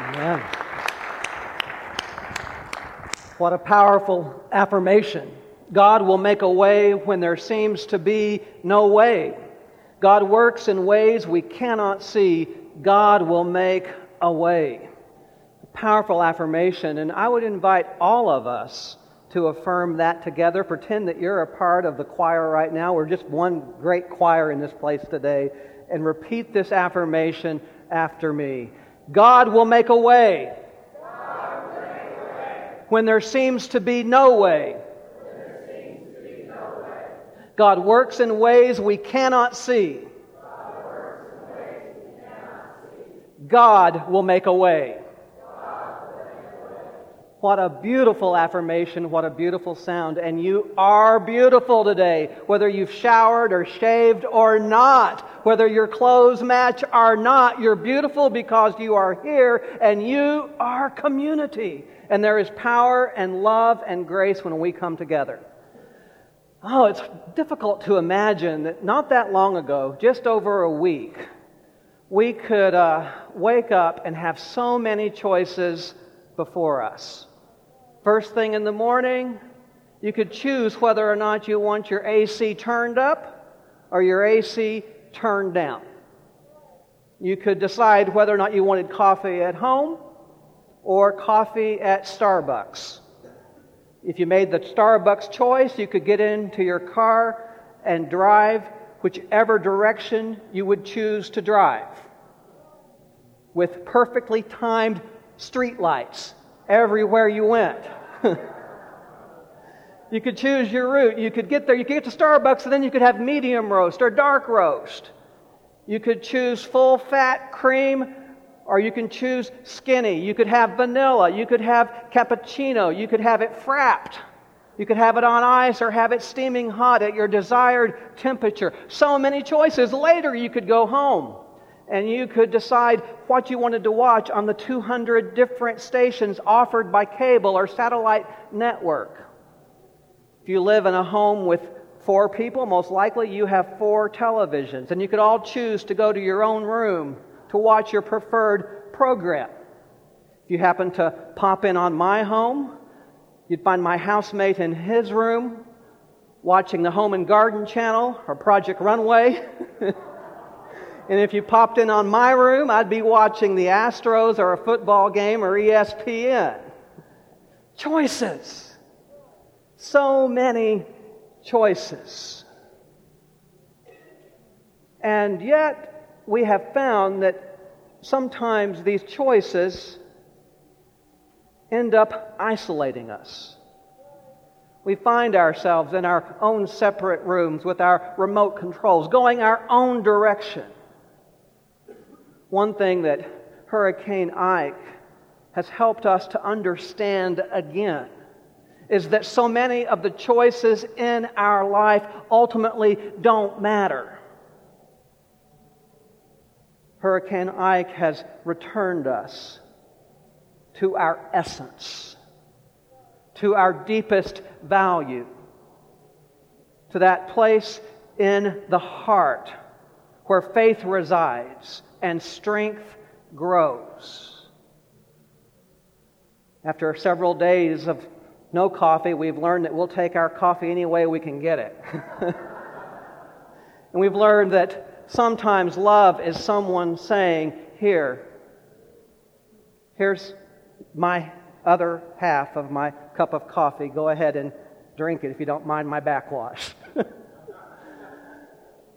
Amen. What a powerful affirmation. God will make a way when there seems to be no way. God works in ways we cannot see. God will make a way. A powerful affirmation, and I would invite all of us to affirm that together. Pretend that you're a part of the choir right now. We're just one great choir in this place today. And repeat this affirmation after me God will make a way, when there seems to. Be no way. God works in ways we cannot see. God will make a way. What a beautiful affirmation. What a beautiful sound. And you are beautiful today, whether you've showered or shaved or not, whether your clothes match or not. You're beautiful because you are here and you are community. And there is power and love and grace when we come together. Oh, it's difficult to imagine that not that long ago, just over a week, we could uh, wake up and have so many choices before us. First thing in the morning, you could choose whether or not you want your AC turned up or your AC turned down. You could decide whether or not you wanted coffee at home or coffee at Starbucks. If you made the Starbucks choice, you could get into your car and drive whichever direction you would choose to drive with perfectly timed street lights everywhere you went. you could choose your route. You could get there. You could get to Starbucks, and then you could have medium roast or dark roast. You could choose full fat cream, or you can choose skinny. You could have vanilla. You could have cappuccino. You could have it frapped. You could have it on ice or have it steaming hot at your desired temperature. So many choices. Later, you could go home and you could decide what you wanted to watch on the 200 different stations offered by cable or satellite network. If you live in a home with four people, most likely you have four televisions, and you could all choose to go to your own room to watch your preferred program. If you happen to pop in on my home, you'd find my housemate in his room watching the Home and Garden Channel or Project Runway. And if you popped in on my room, I'd be watching the Astros or a football game or ESPN. Choices. So many choices. And yet, we have found that sometimes these choices end up isolating us. We find ourselves in our own separate rooms with our remote controls, going our own direction. One thing that Hurricane Ike has helped us to understand again is that so many of the choices in our life ultimately don't matter. Hurricane Ike has returned us to our essence, to our deepest value, to that place in the heart where faith resides and strength grows. After several days of no coffee, we've learned that we'll take our coffee any way we can get it. and we've learned that sometimes love is someone saying, Here, here's my other half of my cup of coffee. Go ahead and drink it if you don't mind my backwash.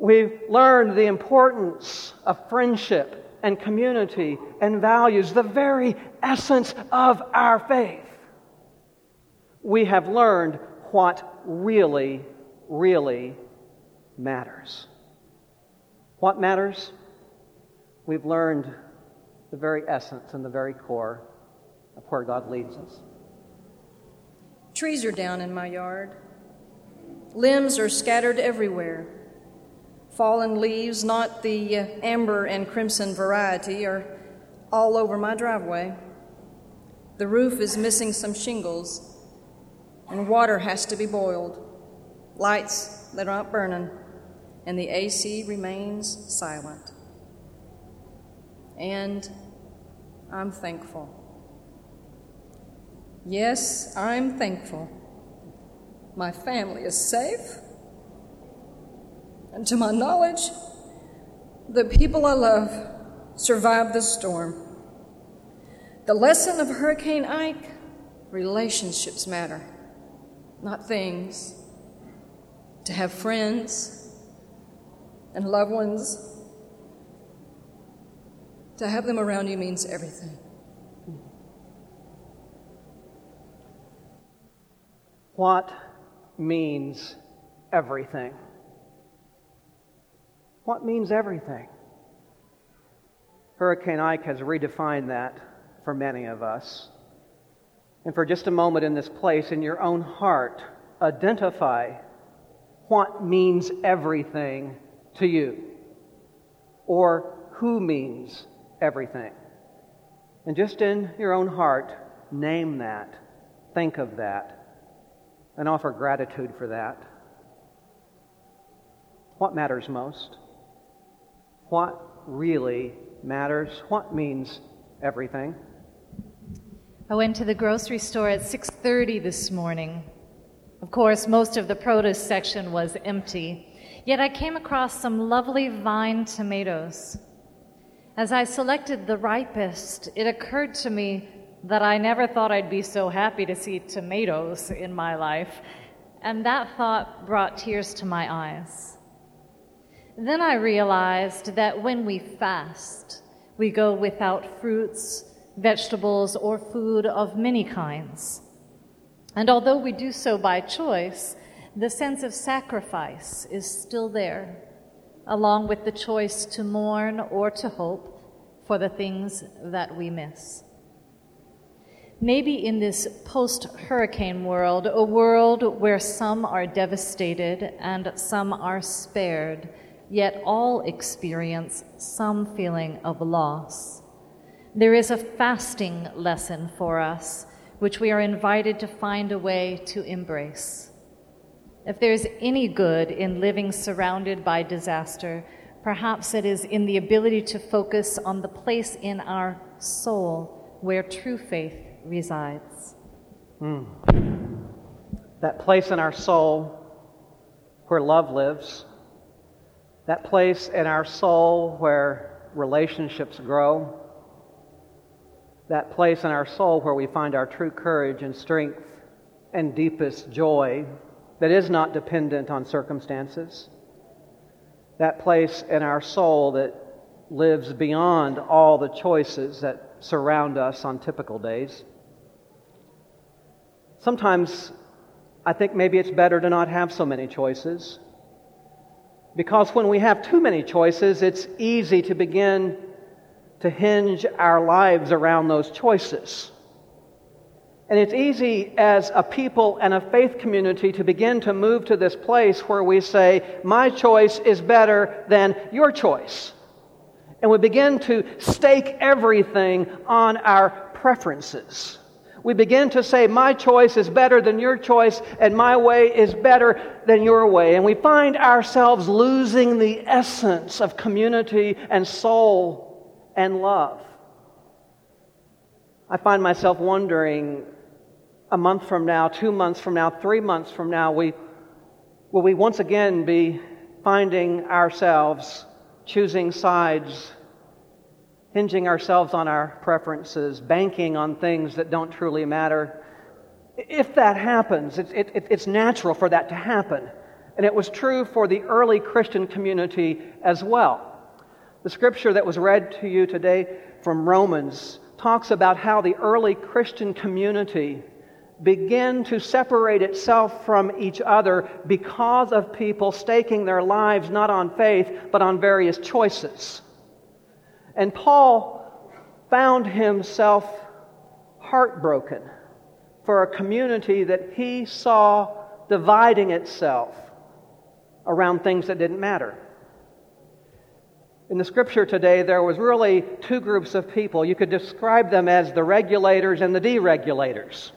We've learned the importance of friendship and community and values, the very essence of our faith. We have learned what really, really matters. What matters? We've learned the very essence and the very core of where God leads us. Trees are down in my yard. Limbs are scattered everywhere. Fallen leaves, not the uh, amber and crimson variety, are all over my driveway. The roof is missing some shingles, and water has to be boiled. Lights that are not burning, and the AC remains silent. And I'm thankful. Yes, I'm thankful. My family is safe. And to my knowledge, the people I love survived the storm. The lesson of Hurricane Ike relationships matter, not things. To have friends and loved ones, to have them around you means everything. What means everything? What means everything? Hurricane Ike has redefined that for many of us. And for just a moment in this place, in your own heart, identify what means everything to you or who means everything. And just in your own heart, name that, think of that, and offer gratitude for that. What matters most? What really matters? What means everything? I went to the grocery store at 6:30 this morning. Of course, most of the produce section was empty. Yet I came across some lovely vine tomatoes. As I selected the ripest, it occurred to me that I never thought I'd be so happy to see tomatoes in my life, and that thought brought tears to my eyes. Then I realized that when we fast, we go without fruits, vegetables, or food of many kinds. And although we do so by choice, the sense of sacrifice is still there, along with the choice to mourn or to hope for the things that we miss. Maybe in this post hurricane world, a world where some are devastated and some are spared, yet all experience some feeling of loss. There is a fasting lesson for us, which we are invited to find a way to embrace. If there's any good in living surrounded by disaster, perhaps it is in the ability to focus on the place in our soul where true faith resides. Mm. That place in our soul where love lives, that place in our soul where relationships grow, that place in our soul where we find our true courage and strength and deepest joy that is not dependent on circumstances, that place in our soul that lives beyond all the choices that surround us on typical days. Sometimes I think maybe it's better to not have so many choices. Because when we have too many choices, it's easy to begin to hinge our lives around those choices. And it's easy as a people and a faith community to begin to move to this place where we say, My choice is better than your choice. And we begin to stake everything on our preferences. We begin to say, My choice is better than your choice, and my way is better than your way. And we find ourselves losing the essence of community and soul and love. I find myself wondering a month from now, two months from now, three months from now, we, will we once again be finding ourselves choosing sides hinging ourselves on our preferences, banking on things that don't truly matter. If that happens, it's, it, it's natural for that to happen. And it was true for the early Christian community as well. The scripture that was read to you today from Romans talks about how the early Christian community began to separate itself from each other because of people staking their lives not on faith, but on various choices. And Paul found himself heartbroken for a community that he saw dividing itself around things that didn't matter. In the scripture today, there was really two groups of people. You could describe them as the regulators and the deregulators.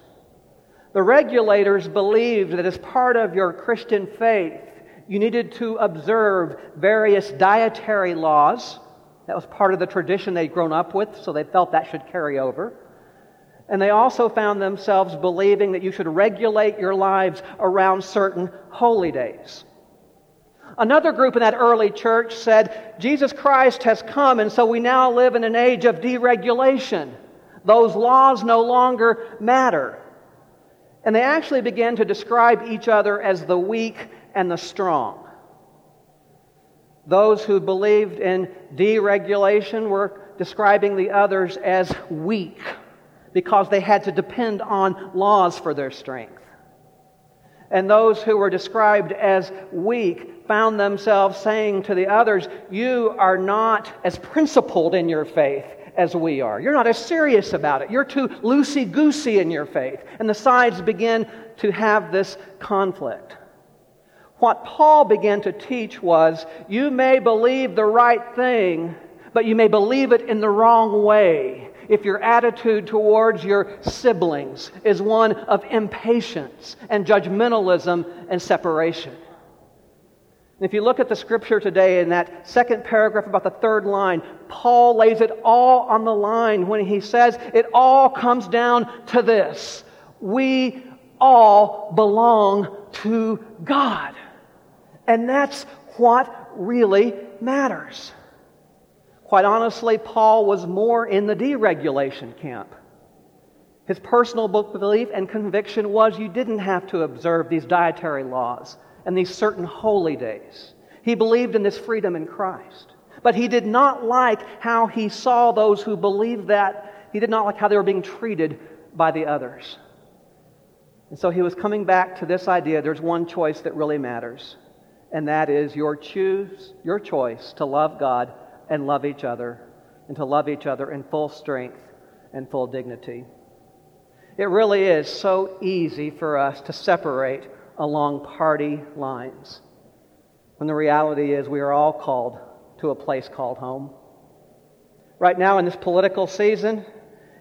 The regulators believed that as part of your Christian faith, you needed to observe various dietary laws That was part of the tradition they'd grown up with, so they felt that should carry over. And they also found themselves believing that you should regulate your lives around certain holy days. Another group in that early church said, Jesus Christ has come, and so we now live in an age of deregulation. Those laws no longer matter. And they actually began to describe each other as the weak and the strong. Those who believed in deregulation were describing the others as weak because they had to depend on laws for their strength. And those who were described as weak found themselves saying to the others, You are not as principled in your faith as we are. You're not as serious about it. You're too loosey goosey in your faith. And the sides begin to have this conflict. What Paul began to teach was you may believe the right thing, but you may believe it in the wrong way if your attitude towards your siblings is one of impatience and judgmentalism and separation. And if you look at the scripture today in that second paragraph about the third line, Paul lays it all on the line when he says it all comes down to this. We all belong to God. And that's what really matters. Quite honestly, Paul was more in the deregulation camp. His personal belief and conviction was you didn't have to observe these dietary laws and these certain holy days. He believed in this freedom in Christ. But he did not like how he saw those who believed that. He did not like how they were being treated by the others. And so he was coming back to this idea there's one choice that really matters, and that is your choose, your choice to love God and love each other, and to love each other in full strength and full dignity. It really is so easy for us to separate along party lines when the reality is we are all called to a place called home. Right now, in this political season,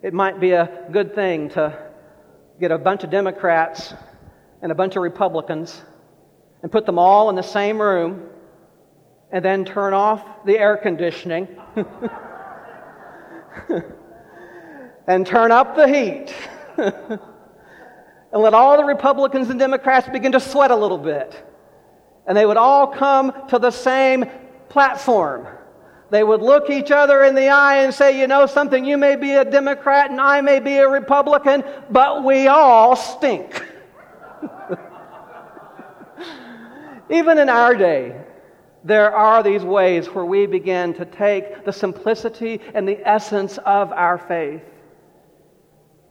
it might be a good thing to get a bunch of Democrats and a bunch of Republicans and put them all in the same room and then turn off the air conditioning and turn up the heat and let all the Republicans and Democrats begin to sweat a little bit. And they would all come to the same platform. They would look each other in the eye and say, You know something, you may be a Democrat and I may be a Republican, but we all stink. Even in our day, there are these ways where we begin to take the simplicity and the essence of our faith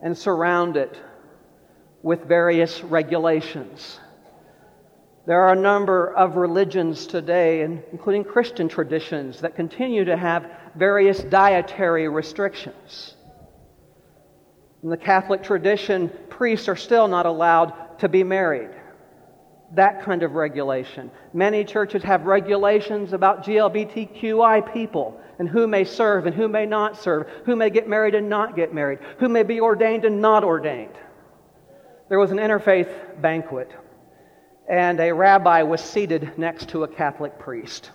and surround it with various regulations. There are a number of religions today, including Christian traditions, that continue to have various dietary restrictions. In the Catholic tradition, priests are still not allowed to be married that kind of regulation. Many churches have regulations about GLBTQI people and who may serve and who may not serve, who may get married and not get married, who may be ordained and not ordained. There was an interfaith banquet, and a rabbi was seated next to a Catholic priest.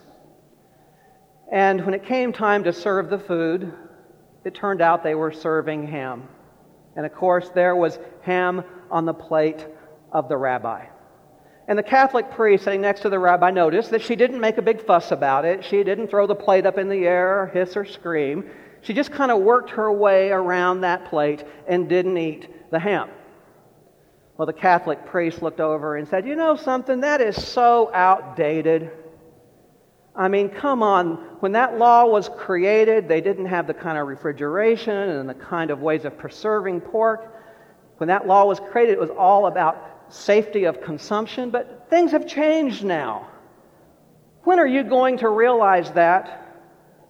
And when it came time to serve the food, it turned out they were serving ham. And of course, there was ham on the plate of the rabbi. And the Catholic priest sitting next to the rabbi noticed that she didn't make a big fuss about it. She didn't throw the plate up in the air or hiss or scream. She just kind of worked her way around that plate and didn't eat the ham. Well, the Catholic priest looked over and said, You know something? That is so outdated. I mean, come on. When that law was created, they didn't have the kind of refrigeration and the kind of ways of preserving pork. When that law was created, it was all about safety of consumption, but things have changed now. When are you going to realize that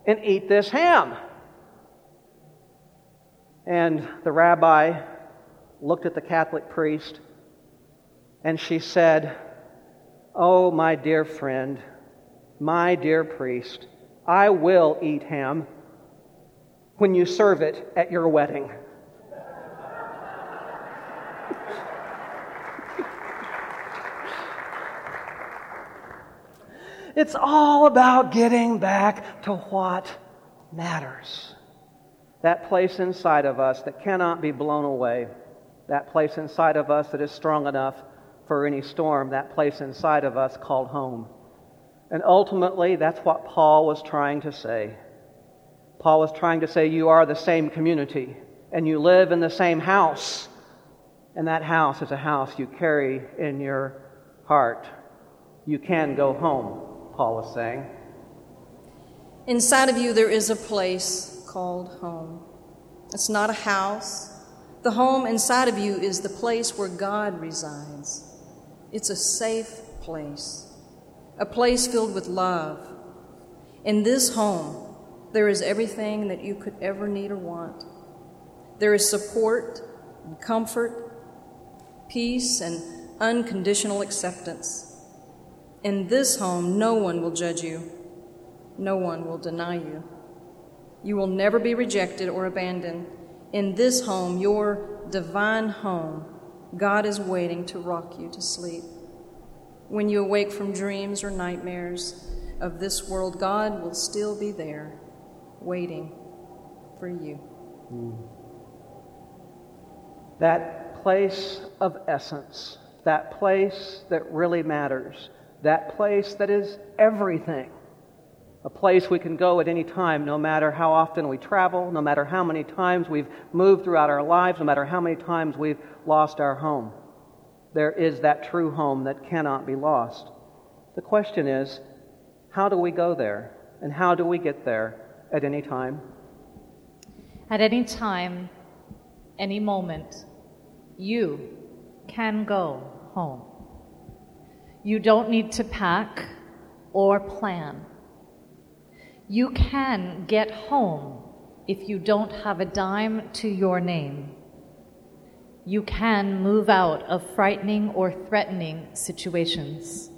and eat this ham? And the rabbi looked at the Catholic priest and she said, Oh, my dear friend, my dear priest, I will eat ham when you serve it at your wedding. It's all about getting back to what matters. That place inside of us that cannot be blown away. That place inside of us that is strong enough for any storm. That place inside of us called home. And ultimately, that's what Paul was trying to say. Paul was trying to say, You are the same community, and you live in the same house. And that house is a house you carry in your heart. You can go home, Paul was saying. Inside of you, there is a place called home. It's not a house. The home inside of you is the place where God resides. It's a safe place, a place filled with love. In this home, there is everything that you could ever need or want. There is support and comfort, peace and unconditional acceptance. In this home, no one will judge you, no one will deny you. You will never be rejected or abandoned. In this home, your divine home, God is waiting to rock you to sleep. When you awake from dreams or nightmares of this world, God will still be there, waiting for you. That place of essence, that place that really matters, that place that is everything a place we can go at any time, no matter how often we travel, no matter how many times we've moved throughout our lives, no matter how many times we've lost our home. There is that true home that cannot be lost. The question is, how do we go there? And how do we get there at any time? At any time, any moment, you can go home. You don't need to pack or plan. You can get home if you don't have a dime to your name. You can move out of frightening or threatening situations.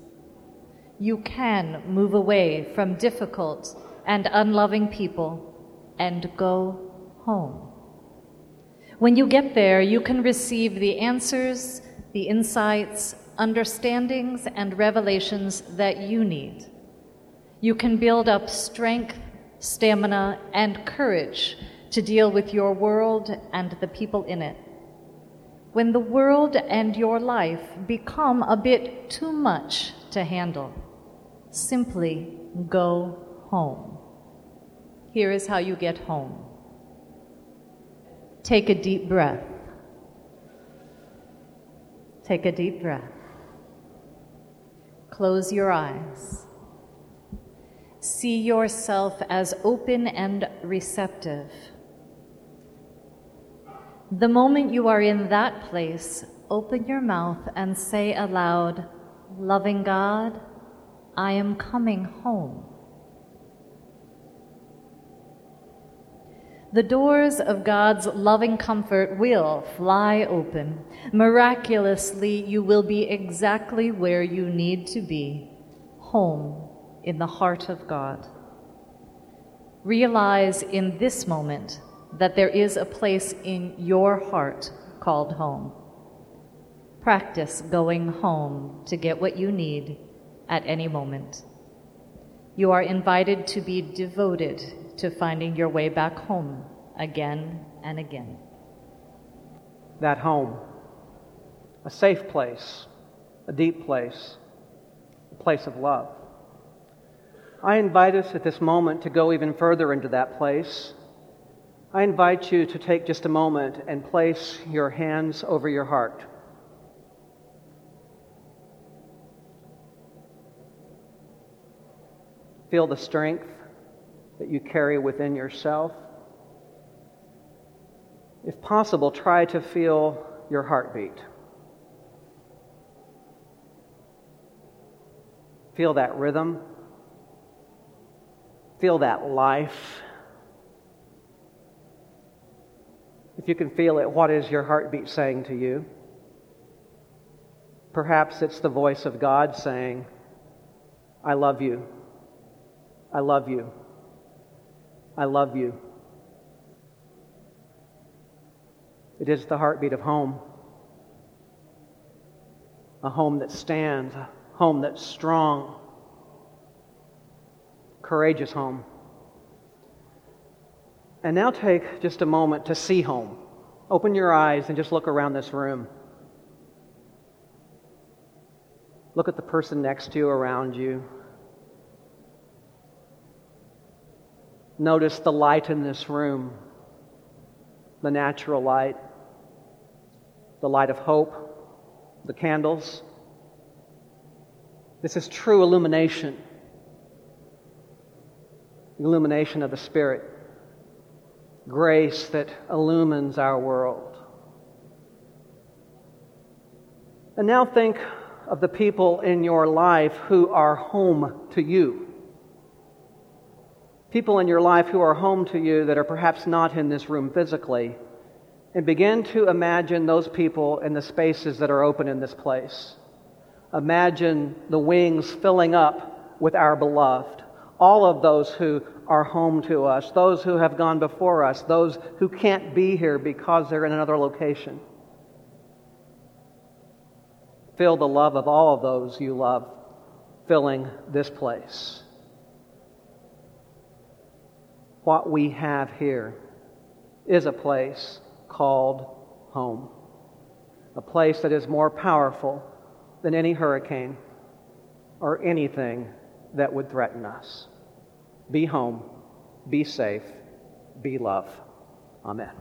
You can move away from difficult and unloving people and go home. When you get there, you can receive the answers, the insights, understandings, and revelations that you need you can build up strength, stamina, and courage to deal with your world and the people in it. When the world and your life become a bit too much to handle, simply go home. Here is how you get home. Take a deep breath. Take a deep breath. Close your eyes. See yourself as open and receptive. The moment you are in that place, open your mouth and say aloud, Loving God, I am coming home. The doors of God's loving comfort will fly open. Miraculously, you will be exactly where you need to be home in the heart of God. Realize in this moment that there is a place in your heart called home. Practice going home to get what you need at any moment. You are invited to be devoted to finding your way back home again and again. That home, a safe place, a deep place, a place of love. I invite us at this moment to go even further into that place. I invite you to take just a moment and place your hands over your heart. Feel the strength that you carry within yourself. If possible, try to feel your heartbeat. Feel that rhythm. Feel that life. If you can feel it, what is your heartbeat saying to you? Perhaps it's the voice of God saying, I love you. I love you. I love you. It is the heartbeat of home. A home that stands, a home that's strong, courageous home. And now take just a moment to see home. Open your eyes and just look around this room. Look at the person next to you, around you. Notice the light in this room, the natural light, the light of hope, the candles. This is true illumination, illumination of the Spirit, grace that illumines our world. And now think of the people in your life who are home to you. People in your life who are home to you that are perhaps not in this room physically. And begin to imagine those people in the spaces that are open in this place. Imagine the wings filling up with our beloved. All of those who are home to us, those who have gone before us, those who can't be here because they're in another location. Feel the love of all of those you love filling this place. What we have here is a place called home, a place that is more powerful than any hurricane or anything that would threaten us. Be home, be safe, be love. Amen.